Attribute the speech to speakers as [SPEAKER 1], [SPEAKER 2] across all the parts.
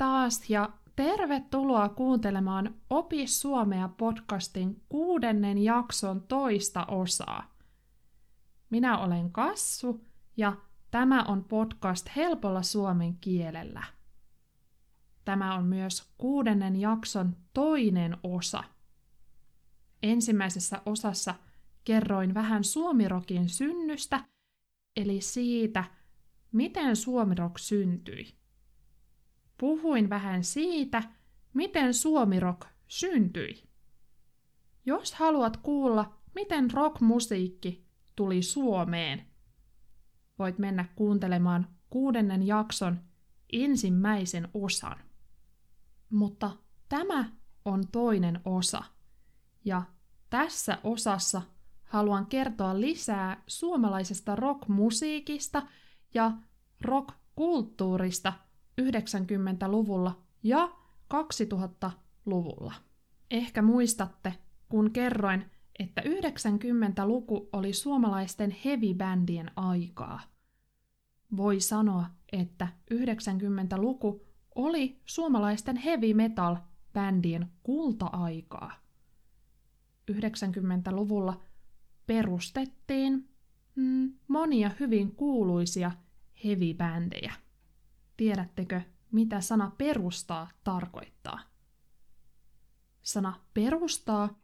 [SPEAKER 1] Taas ja tervetuloa kuuntelemaan Opi Suomea podcastin kuudennen jakson toista osaa. Minä olen Kassu ja tämä on podcast helpolla suomen kielellä. Tämä on myös kuudennen jakson toinen osa. Ensimmäisessä osassa kerroin vähän suomirokin synnystä, eli siitä, miten suomirok syntyi. Puhuin vähän siitä, miten suomirok syntyi. Jos haluat kuulla, miten rockmusiikki tuli Suomeen, voit mennä kuuntelemaan kuudennen jakson ensimmäisen osan. Mutta tämä on toinen osa. Ja tässä osassa haluan kertoa lisää suomalaisesta rockmusiikista ja rockkulttuurista 90-luvulla ja 2000-luvulla. Ehkä muistatte, kun kerroin, että 90-luku oli suomalaisten heavy-bändien aikaa. Voi sanoa, että 90-luku oli suomalaisten heavy metal bändien kulta-aikaa. 90-luvulla perustettiin mm, monia hyvin kuuluisia heavy-bändejä. Tiedättekö, mitä sana perustaa tarkoittaa? Sana perustaa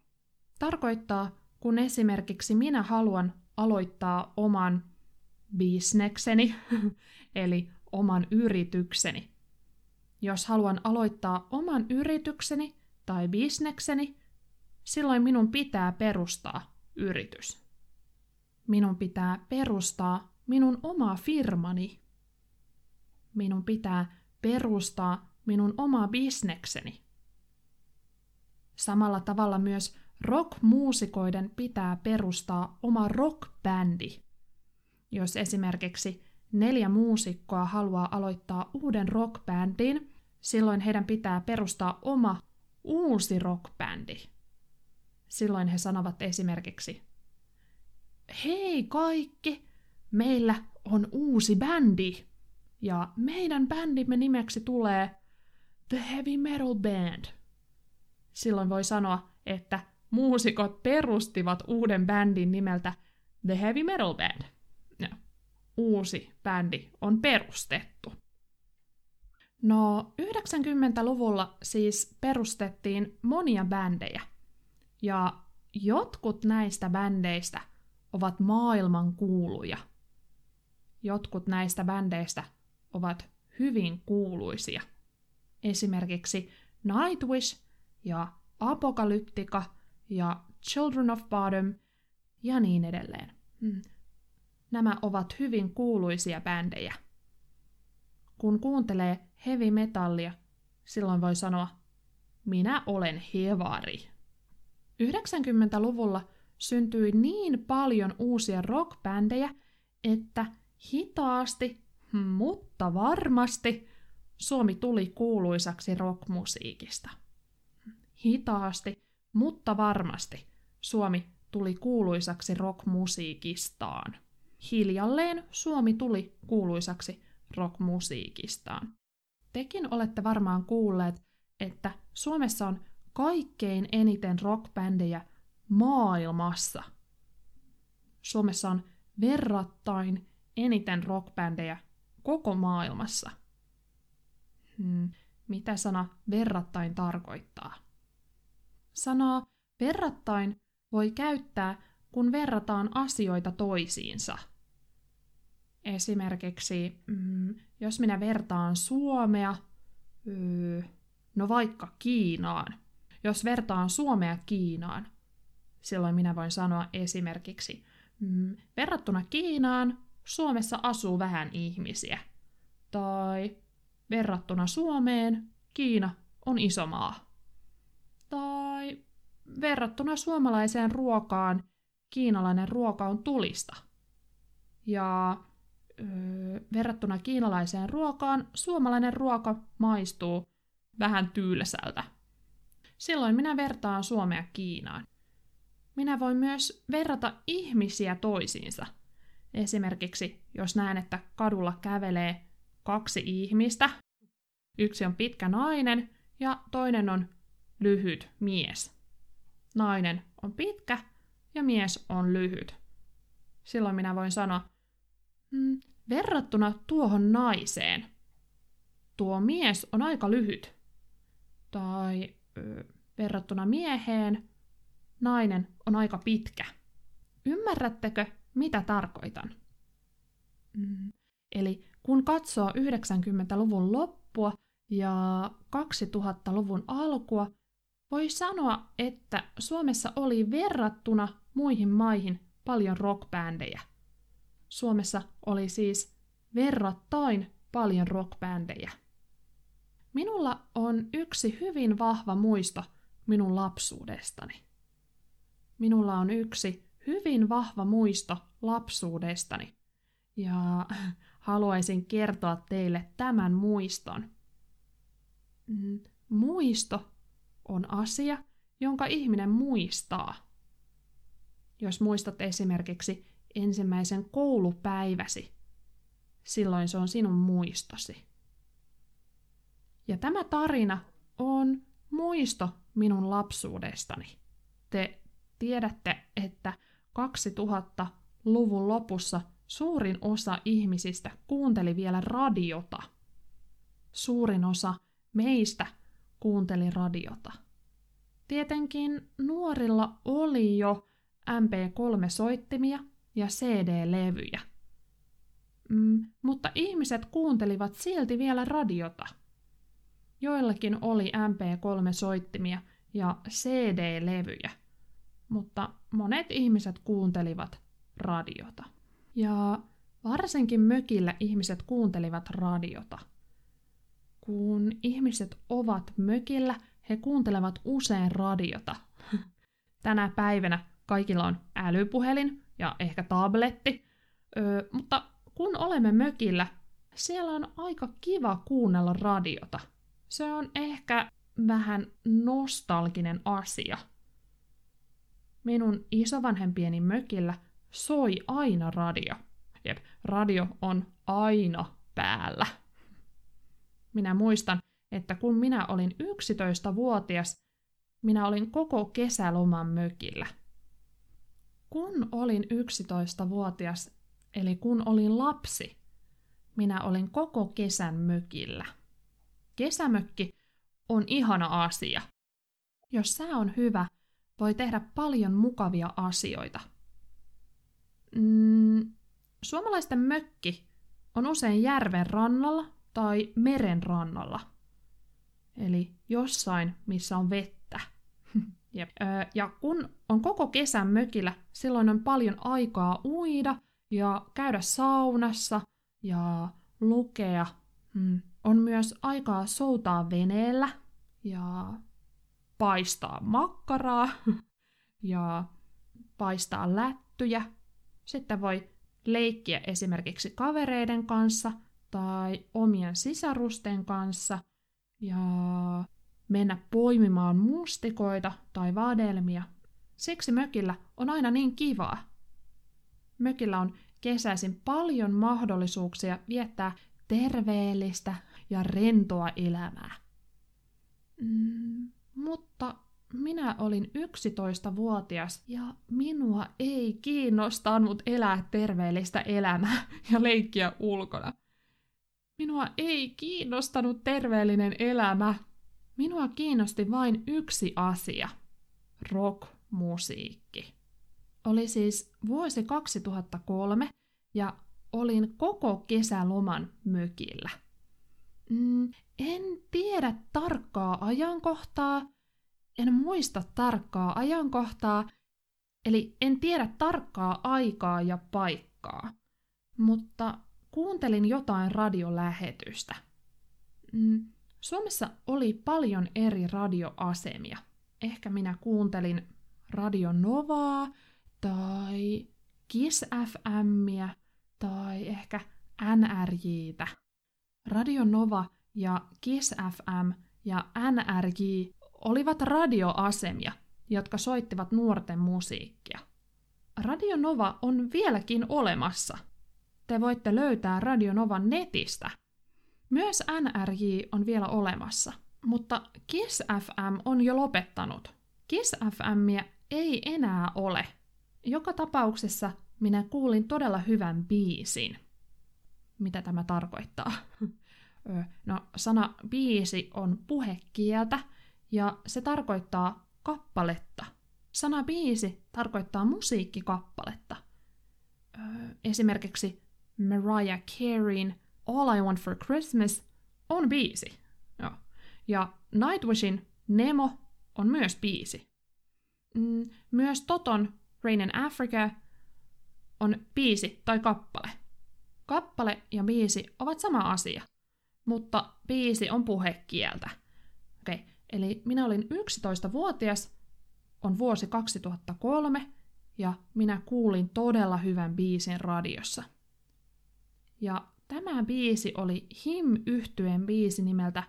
[SPEAKER 1] tarkoittaa, kun esimerkiksi minä haluan aloittaa oman bisnekseni, eli oman yritykseni. Jos haluan aloittaa oman yritykseni tai bisnekseni, silloin minun pitää perustaa yritys. Minun pitää perustaa minun oma firmani. Minun pitää perustaa minun oma bisnekseni. Samalla tavalla myös rockmuusikoiden pitää perustaa oma rockbändi. Jos esimerkiksi neljä muusikkoa haluaa aloittaa uuden rockbändin, silloin heidän pitää perustaa oma uusi rockbändi. Silloin he sanovat esimerkiksi, hei kaikki, meillä on uusi bändi. Ja meidän bändimme nimeksi tulee The Heavy Metal Band. Silloin voi sanoa, että muusikot perustivat uuden bändin nimeltä The Heavy Metal Band. Ja uusi bändi on perustettu. No, 90-luvulla siis perustettiin monia bändejä. Ja jotkut näistä bändeistä ovat maailman kuuluja. Jotkut näistä bändeistä ovat hyvin kuuluisia. Esimerkiksi Nightwish ja Apokalyptika ja Children of Bottom ja niin edelleen. Hmm. Nämä ovat hyvin kuuluisia bändejä. Kun kuuntelee heavy metallia, silloin voi sanoa, minä olen hevari. 90-luvulla syntyi niin paljon uusia rockbändejä, että hitaasti, mutta varmasti Suomi tuli kuuluisaksi rockmusiikista. Hitaasti, mutta varmasti Suomi tuli kuuluisaksi rockmusiikistaan. Hiljalleen Suomi tuli kuuluisaksi rockmusiikistaan. Tekin olette varmaan kuulleet, että Suomessa on kaikkein eniten rockbändejä maailmassa. Suomessa on verrattain eniten rockbändejä koko maailmassa. Hmm, mitä sana verrattain tarkoittaa? Sanaa verrattain voi käyttää, kun verrataan asioita toisiinsa. Esimerkiksi, mm, jos minä vertaan Suomea, öö, no vaikka Kiinaan. Jos vertaan Suomea Kiinaan, silloin minä voin sanoa esimerkiksi, mm, verrattuna Kiinaan Suomessa asuu vähän ihmisiä. Tai verrattuna Suomeen Kiina on iso maa. Tai verrattuna suomalaiseen ruokaan kiinalainen ruoka on tulista. Ja öö, verrattuna kiinalaiseen ruokaan suomalainen ruoka maistuu vähän tylsältä. Silloin minä vertaan Suomea Kiinaan. Minä voin myös verrata ihmisiä toisiinsa. Esimerkiksi jos näen, että kadulla kävelee kaksi ihmistä, Yksi on pitkä nainen ja toinen on lyhyt mies. Nainen on pitkä ja mies on lyhyt. Silloin minä voin sanoa, mm, verrattuna tuohon naiseen, tuo mies on aika lyhyt. Tai ö, verrattuna mieheen, nainen on aika pitkä. Ymmärrättekö, mitä tarkoitan? Mm. Eli kun katsoo 90-luvun loppua ja 2000-luvun alkua, voi sanoa, että Suomessa oli verrattuna muihin maihin paljon rockbändejä. Suomessa oli siis verrattain paljon rockbändejä. Minulla on yksi hyvin vahva muisto minun lapsuudestani. Minulla on yksi hyvin vahva muisto lapsuudestani. Ja haluaisin kertoa teille tämän muiston. Mm, muisto on asia, jonka ihminen muistaa. Jos muistat esimerkiksi ensimmäisen koulupäiväsi, silloin se on sinun muistosi. Ja tämä tarina on muisto minun lapsuudestani. Te tiedätte, että 2000-luvun lopussa suurin osa ihmisistä kuunteli vielä radiota. Suurin osa meistä kuunteli radiota. Tietenkin nuorilla oli jo MP3-soittimia ja CD-levyjä. Mm, mutta ihmiset kuuntelivat silti vielä radiota. Joillakin oli MP3-soittimia ja CD-levyjä, mutta monet ihmiset kuuntelivat radiota. Ja varsinkin mökillä ihmiset kuuntelivat radiota. Kun ihmiset ovat mökillä, he kuuntelevat usein radiota. Tänä päivänä kaikilla on älypuhelin ja ehkä tabletti, öö, mutta kun olemme mökillä, siellä on aika kiva kuunnella radiota. Se on ehkä vähän nostalginen asia. Minun isovanhempieni mökillä soi aina radio. Jep, radio on aina päällä. Minä muistan, että kun minä olin 11-vuotias, minä olin koko kesäloman mökillä. Kun olin 11-vuotias, eli kun olin lapsi, minä olin koko kesän mökillä. Kesämökki on ihana asia. Jos sää on hyvä, voi tehdä paljon mukavia asioita. Mm, suomalaisten mökki on usein järven rannalla tai meren rannalla. Eli jossain, missä on vettä. Jep. Ja kun on koko kesän mökillä, silloin on paljon aikaa uida ja käydä saunassa ja lukea. Mm. On myös aikaa soutaa veneellä ja paistaa makkaraa ja paistaa lättyjä. Sitten voi leikkiä esimerkiksi kavereiden kanssa tai omien sisarusten kanssa ja mennä poimimaan mustikoita tai vadelmia. Siksi mökillä on aina niin kivaa. Mökillä on kesäisin paljon mahdollisuuksia viettää terveellistä ja rentoa elämää. Mm, mutta minä olin 11-vuotias ja minua ei kiinnostanut elää terveellistä elämää ja leikkiä ulkona. Minua ei kiinnostanut terveellinen elämä. Minua kiinnosti vain yksi asia. Rockmusiikki. Oli siis vuosi 2003 ja olin koko kesäloman mökillä. Mm, en tiedä tarkkaa ajankohtaa, en muista tarkkaa ajankohtaa, eli en tiedä tarkkaa aikaa ja paikkaa, mutta kuuntelin jotain radiolähetystä. Mm, Suomessa oli paljon eri radioasemia. Ehkä minä kuuntelin Radio Novaa tai Kiss FMiä tai ehkä NRJtä. Radio Nova ja Kiss FM ja NRJ olivat radioasemia, jotka soittivat nuorten musiikkia. Radio Nova on vieläkin olemassa. Te voitte löytää Radio Novan netistä. Myös NRJ on vielä olemassa, mutta Kiss FM on jo lopettanut. Kiss FMiä ei enää ole. Joka tapauksessa minä kuulin todella hyvän biisin. Mitä tämä tarkoittaa? no, sana biisi on puhekieltä ja se tarkoittaa kappaletta. Sana biisi tarkoittaa musiikkikappaletta. Esimerkiksi Mariah Careyn All I Want for Christmas on biisi. Ja Nightwishin Nemo on myös biisi. Mm, myös Toton Rain in Africa on biisi tai kappale. Kappale ja biisi ovat sama asia, mutta biisi on puhekieltä. Okei, eli minä olin 11-vuotias, on vuosi 2003, ja minä kuulin todella hyvän biisin radiossa. Ja tämä biisi oli him yhtyeen biisi nimeltä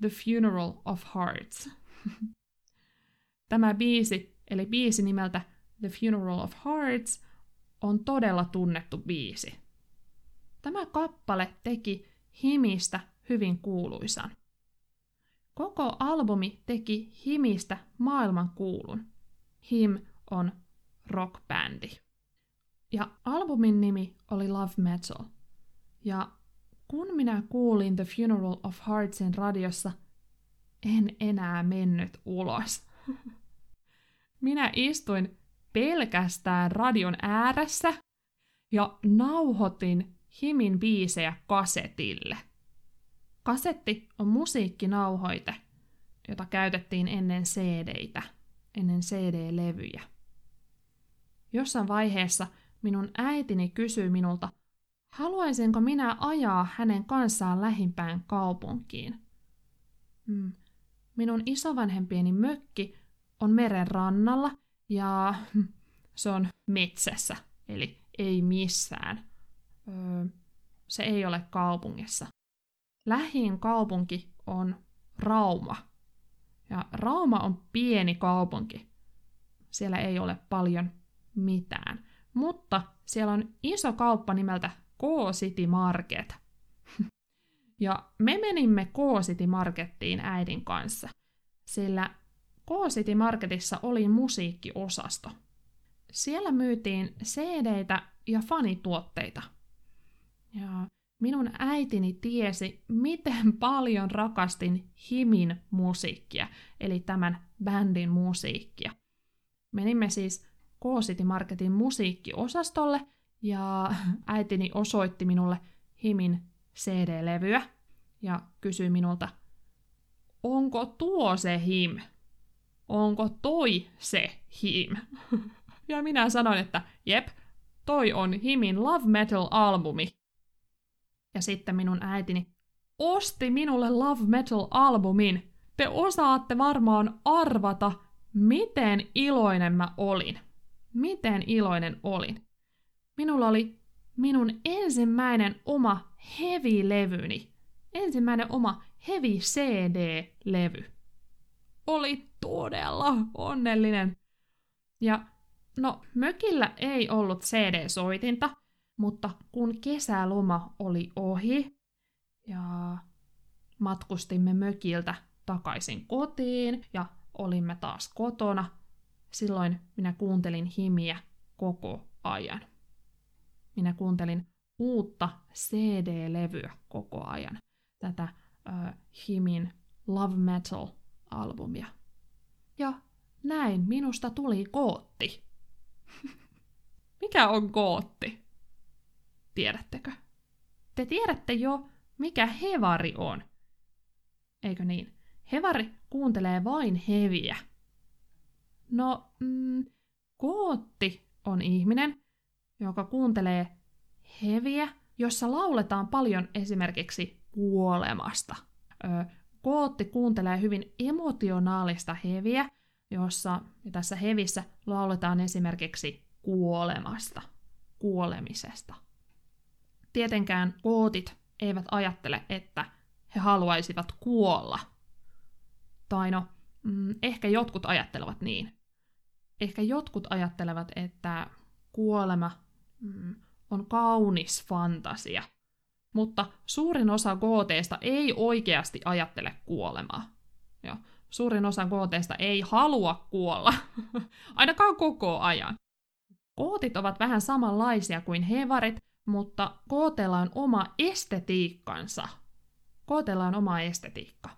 [SPEAKER 1] The Funeral of Hearts. tämä biisi, eli biisi nimeltä The Funeral of Hearts, on todella tunnettu biisi. Tämä kappale teki Himistä hyvin kuuluisan. Koko albumi teki Himistä maailman kuulun. Him on rockbändi. Ja albumin nimi oli Love Metal. Ja kun minä kuulin The Funeral of Heartsin radiossa, en enää mennyt ulos. minä istuin pelkästään radion ääressä ja nauhoitin Himin biisejä kasetille. Kasetti on musiikkinauhoite, jota käytettiin ennen CD-tä, ennen CD-levyjä. Jossain vaiheessa minun äitini kysyi minulta, haluaisinko minä ajaa hänen kanssaan lähimpään kaupunkiin. Hmm. Minun isovanhempieni mökki on meren rannalla ja se on metsässä, eli ei missään. Se ei ole kaupungissa. Lähin kaupunki on Rauma. Ja Rauma on pieni kaupunki. Siellä ei ole paljon mitään. Mutta siellä on iso kauppa nimeltä K-City Market. ja me menimme K-City Markettiin äidin kanssa, sillä K-City Marketissa oli musiikkiosasto. Siellä myytiin cd ja fanituotteita. Ja minun äitini tiesi, miten paljon rakastin Himin musiikkia, eli tämän bändin musiikkia. Menimme siis K-City Marketin musiikkiosastolle ja äitini osoitti minulle Himin CD-levyä ja kysyi minulta, onko tuo se Him? onko toi se Him? ja minä sanoin, että jep, toi on Himin Love Metal-albumi. Ja sitten minun äitini osti minulle Love Metal-albumin. Te osaatte varmaan arvata, miten iloinen mä olin. Miten iloinen olin. Minulla oli minun ensimmäinen oma heavy-levyni. Ensimmäinen oma heavy CD-levy oli todella onnellinen. Ja no, mökillä ei ollut CD-soitinta, mutta kun kesäloma oli ohi ja matkustimme mökiltä takaisin kotiin ja olimme taas kotona, silloin minä kuuntelin himiä koko ajan. Minä kuuntelin uutta CD-levyä koko ajan, tätä äh, Himin Love Metal albumia. Ja näin minusta tuli kootti. mikä on kootti? Tiedättekö? Te tiedätte jo, mikä hevari on. Eikö niin? Hevari kuuntelee vain heviä. No, mm, kootti on ihminen, joka kuuntelee heviä, jossa lauletaan paljon esimerkiksi kuolemasta. Ö, Kootti kuuntelee hyvin emotionaalista heviä, jossa tässä hevissä lauletaan esimerkiksi kuolemasta, kuolemisesta. Tietenkään kootit eivät ajattele, että he haluaisivat kuolla. Tai no, mm, ehkä jotkut ajattelevat niin. Ehkä jotkut ajattelevat, että kuolema mm, on kaunis fantasia. mutta suurin osa gooteista ei oikeasti ajattele kuolemaa. Ja suurin osa gooteista ei halua kuolla, ainakaan koko ajan. Kootit ovat vähän samanlaisia kuin hevarit, mutta kooteilla on oma estetiikkansa. Kooteilla on oma estetiikka.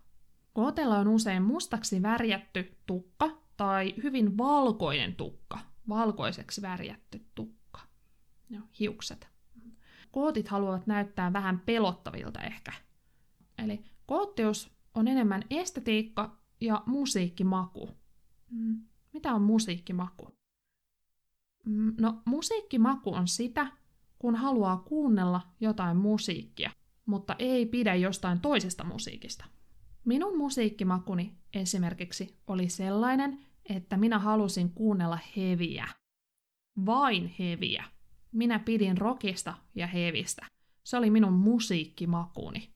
[SPEAKER 1] Kooteilla on usein mustaksi värjätty tukka tai hyvin valkoinen tukka, valkoiseksi värjätty tukka. Ja hiukset. Kootit haluavat näyttää vähän pelottavilta ehkä. Eli koottius on enemmän estetiikka ja musiikkimaku. Mm, mitä on musiikkimaku? Mm, no, musiikkimaku on sitä, kun haluaa kuunnella jotain musiikkia, mutta ei pidä jostain toisesta musiikista. Minun musiikkimakuni esimerkiksi oli sellainen, että minä halusin kuunnella heviä. Vain heviä. Minä pidin rockista ja hevistä. Se oli minun musiikkimakuni.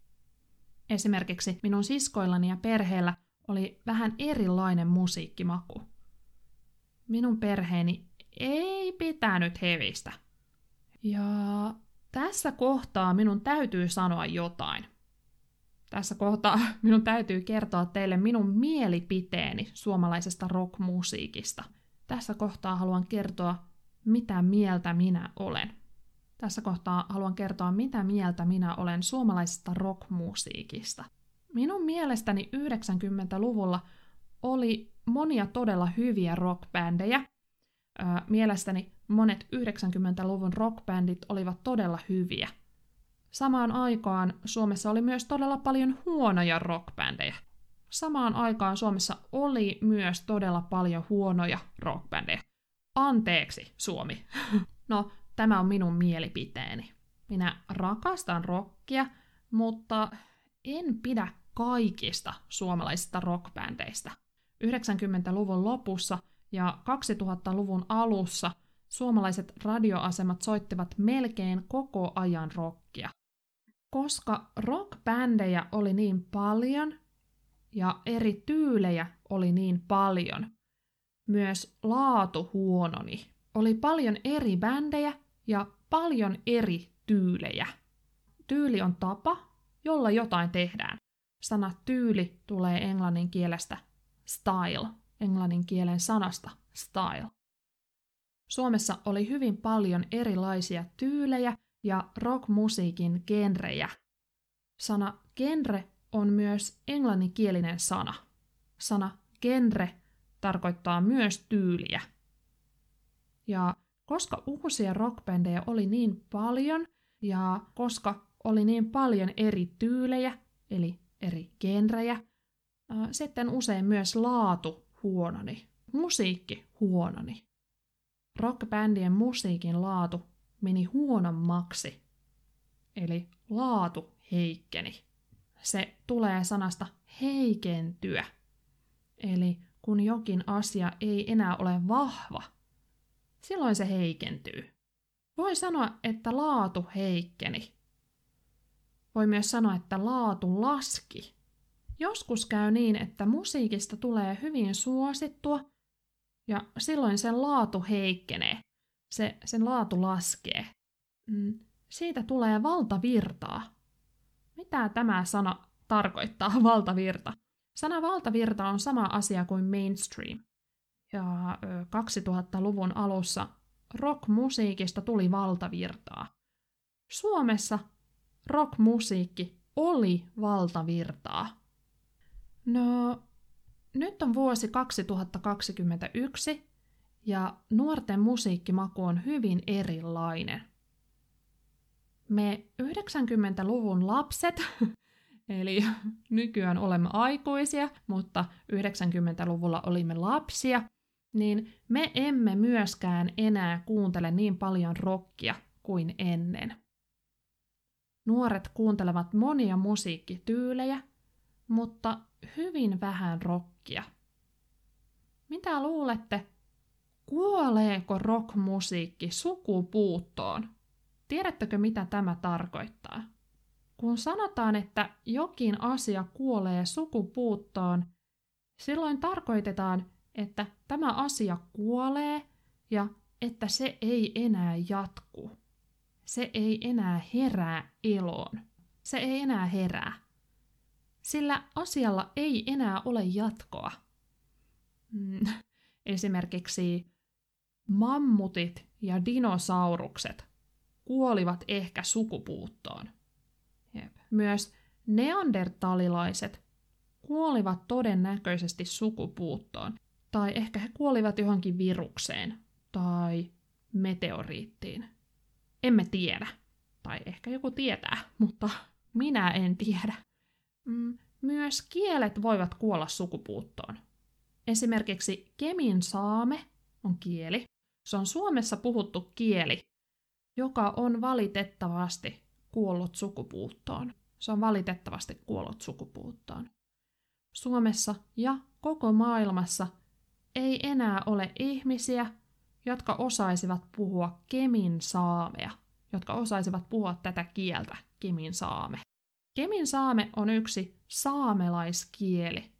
[SPEAKER 1] Esimerkiksi minun siskoillani ja perheellä oli vähän erilainen musiikkimaku. Minun perheeni ei pitänyt hevistä. Ja tässä kohtaa minun täytyy sanoa jotain. Tässä kohtaa minun täytyy kertoa teille minun mielipiteeni suomalaisesta rockmusiikista. Tässä kohtaa haluan kertoa, mitä mieltä minä olen. Tässä kohtaa haluan kertoa, mitä mieltä minä olen suomalaisesta rockmusiikista. Minun mielestäni 90-luvulla oli monia todella hyviä rockbändejä. Mielestäni monet 90-luvun rockbändit olivat todella hyviä. Samaan aikaan Suomessa oli myös todella paljon huonoja rockbändejä. Samaan aikaan Suomessa oli myös todella paljon huonoja rockbändejä. Anteeksi, Suomi. no, tämä on minun mielipiteeni. Minä rakastan rockia, mutta en pidä kaikista suomalaisista rockbändeistä. 90-luvun lopussa ja 2000-luvun alussa suomalaiset radioasemat soittivat melkein koko ajan rockia. Koska rockbändejä oli niin paljon ja eri tyylejä oli niin paljon, myös laatu huononi. Oli paljon eri bändejä ja paljon eri tyylejä. Tyyli on tapa, jolla jotain tehdään. Sana tyyli tulee englannin kielestä style, englannin kielen sanasta style. Suomessa oli hyvin paljon erilaisia tyylejä ja rockmusiikin genrejä. Sana genre on myös englanninkielinen sana. Sana genre tarkoittaa myös tyyliä. Ja koska uusia rockbändejä oli niin paljon ja koska oli niin paljon eri tyylejä, eli eri genrejä, sitten usein myös laatu huononi, musiikki huononi. Rockbändien musiikin laatu meni huonommaksi, eli laatu heikkeni. Se tulee sanasta heikentyä, eli kun jokin asia ei enää ole vahva, silloin se heikentyy. Voi sanoa, että laatu heikkeni. Voi myös sanoa, että laatu laski. Joskus käy niin, että musiikista tulee hyvin suosittua ja silloin sen laatu heikkenee. Se, sen laatu laskee. Mm, siitä tulee valtavirtaa. Mitä tämä sana tarkoittaa, valtavirta? Sana valtavirta on sama asia kuin mainstream. Ja 2000-luvun alussa rockmusiikista tuli valtavirtaa. Suomessa rockmusiikki oli valtavirtaa. No, nyt on vuosi 2021 ja nuorten musiikkimaku on hyvin erilainen. Me 90-luvun lapset Eli nykyään olemme aikuisia, mutta 90-luvulla olimme lapsia, niin me emme myöskään enää kuuntele niin paljon rockia kuin ennen. Nuoret kuuntelevat monia musiikkityylejä, mutta hyvin vähän rockia. Mitä luulette? Kuoleeko rockmusiikki sukupuuttoon? Tiedättekö mitä tämä tarkoittaa? Kun sanotaan, että jokin asia kuolee sukupuuttoon, silloin tarkoitetaan, että tämä asia kuolee ja että se ei enää jatku. se ei enää herää eloon. Se ei enää herää. Sillä asialla ei enää ole jatkoa. Mm. Esimerkiksi mammutit ja dinosaurukset kuolivat ehkä sukupuuttoon. Jep. Myös neandertalilaiset kuolivat todennäköisesti sukupuuttoon, tai ehkä he kuolivat johonkin virukseen tai meteoriittiin. Emme tiedä. Tai ehkä joku tietää, mutta minä en tiedä. Mm, myös kielet voivat kuolla sukupuuttoon. Esimerkiksi kemin saame on kieli. Se on Suomessa puhuttu kieli, joka on valitettavasti kuollut sukupuuttoon. Se on valitettavasti kuollut sukupuuttoon. Suomessa ja koko maailmassa ei enää ole ihmisiä, jotka osaisivat puhua kemin saamea, jotka osaisivat puhua tätä kieltä, kemin saame. Kemin saame on yksi saamelaiskieli,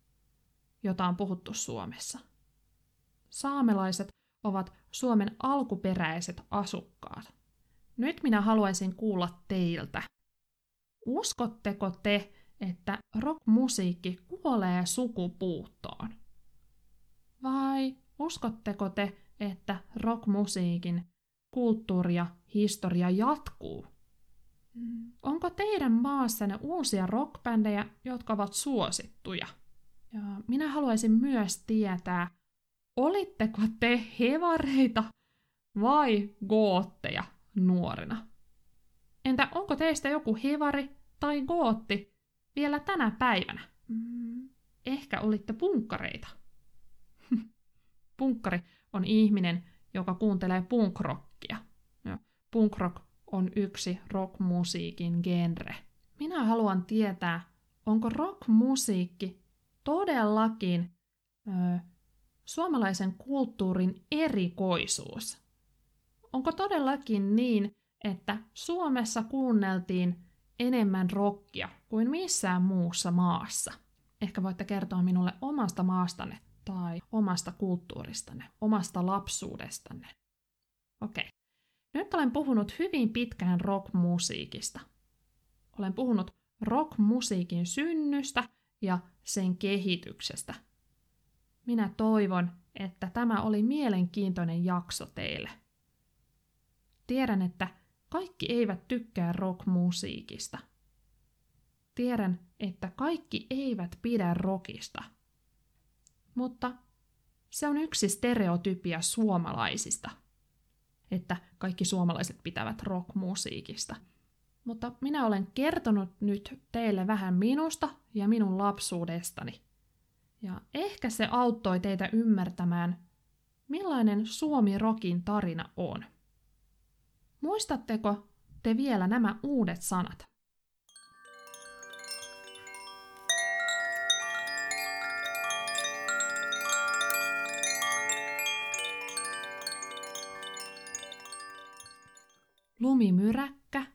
[SPEAKER 1] jota on puhuttu Suomessa. Saamelaiset ovat Suomen alkuperäiset asukkaat. Nyt minä haluaisin kuulla teiltä. Uskotteko te, että rockmusiikki kuolee sukupuuttoon? Vai uskotteko te, että rockmusiikin kulttuuri ja historia jatkuu? Onko teidän maassanne uusia rockbändejä, jotka ovat suosittuja? Ja minä haluaisin myös tietää, olitteko te hevareita vai gootteja nuorena? Entä onko teistä joku hevari tai gootti vielä tänä päivänä? Mm, ehkä olitte punkkareita. Punkkari on ihminen, joka kuuntelee punkrockia. Punkrock on yksi rockmusiikin genre. Minä haluan tietää, onko rockmusiikki todellakin ö, suomalaisen kulttuurin erikoisuus? Onko todellakin niin, että Suomessa kuunneltiin enemmän rockia kuin missään muussa maassa? Ehkä voitte kertoa minulle omasta maastanne tai omasta kulttuuristanne, omasta lapsuudestanne. Okei. Okay. Nyt olen puhunut hyvin pitkään rockmusiikista. Olen puhunut rockmusiikin synnystä ja sen kehityksestä. Minä toivon, että tämä oli mielenkiintoinen jakso teille. Tiedän, että kaikki eivät tykkää rockmusiikista. Tiedän, että kaikki eivät pidä rockista – mutta se on yksi stereotypia suomalaisista, että kaikki suomalaiset pitävät rockmusiikista. Mutta minä olen kertonut nyt teille vähän minusta ja minun lapsuudestani. Ja ehkä se auttoi teitä ymmärtämään, millainen Suomi-rokin tarina on. Muistatteko te vielä nämä uudet sanat? Lumimyräkkä,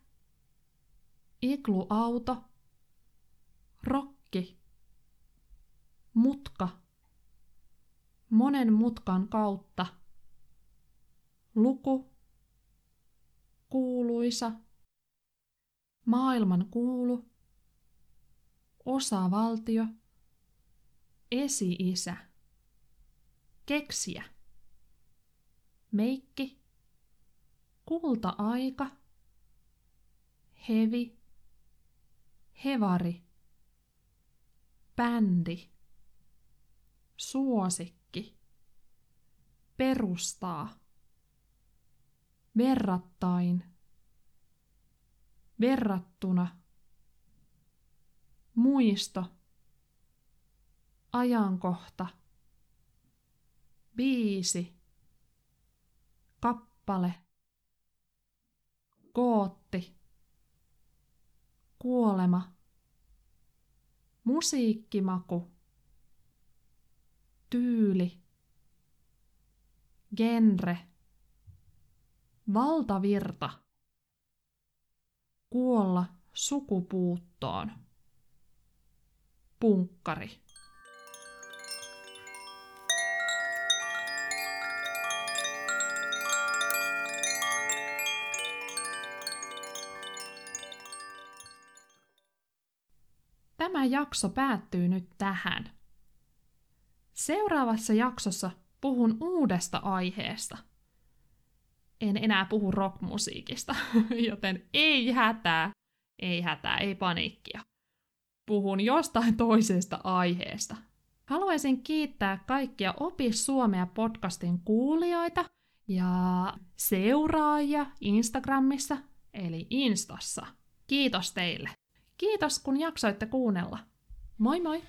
[SPEAKER 1] igluauto, rokki, mutka, monen mutkan kautta, luku, kuuluisa, maailman kuulu, osavaltio, esi-isä, keksiä, meikki, kulta-aika, hevi, hevari, bändi, suosikki, perustaa, verrattain, verrattuna, muisto, ajankohta, biisi, kappale, kootti, kuolema, musiikkimaku, tyyli, genre, valtavirta, kuolla sukupuuttoon, punkkari. Jakso päättyy nyt tähän. Seuraavassa jaksossa puhun uudesta aiheesta. En enää puhu rockmusiikista, joten ei hätää, ei hätää, ei paniikkia. Puhun jostain toisesta aiheesta. Haluaisin kiittää kaikkia Opi Suomea podcastin kuulijoita ja seuraajia Instagramissa, eli Instassa. Kiitos teille. Kiitos kun jaksoitte kuunnella. Moi moi!